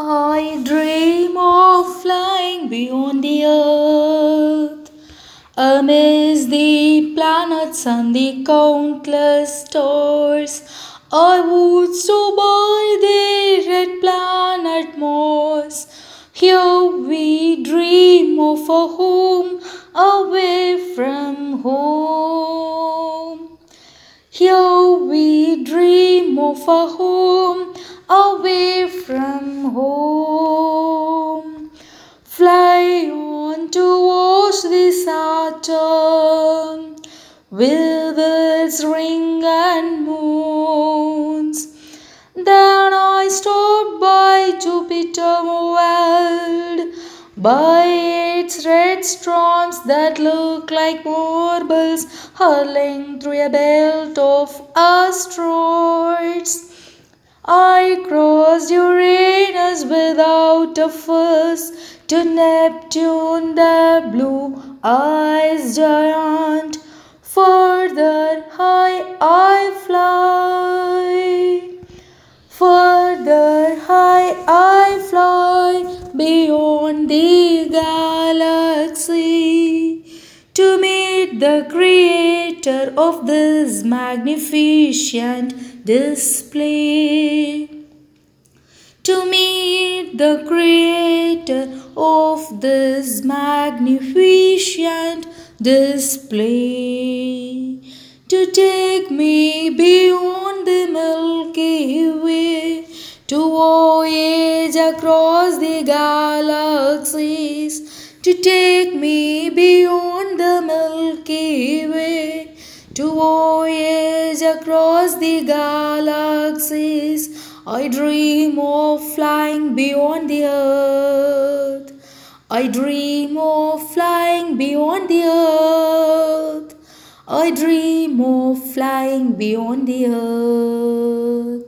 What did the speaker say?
I dream of flying beyond the earth, amidst the planets and the countless stars. I would so by the red planet Mars. Here we dream of a home away from home. Here dream of a home away from home. Fly on to watch the Saturn with its ring and moons. Then I stopped by Jupiter world, by its red storms that look like marbles hurling through a belt of asteroids. I crossed Uranus without a fuss to Neptune, the blue ice giant. Further high I fly, further high I fly beyond the creator of this magnificent display. To meet the creator of this magnificent display. To take me beyond the Milky Way. To voyage across the galaxies. To take me beyond the Milky Way. To voyage across the galaxies. I dream of flying beyond the earth. I dream of flying beyond the earth. I dream of flying beyond the earth.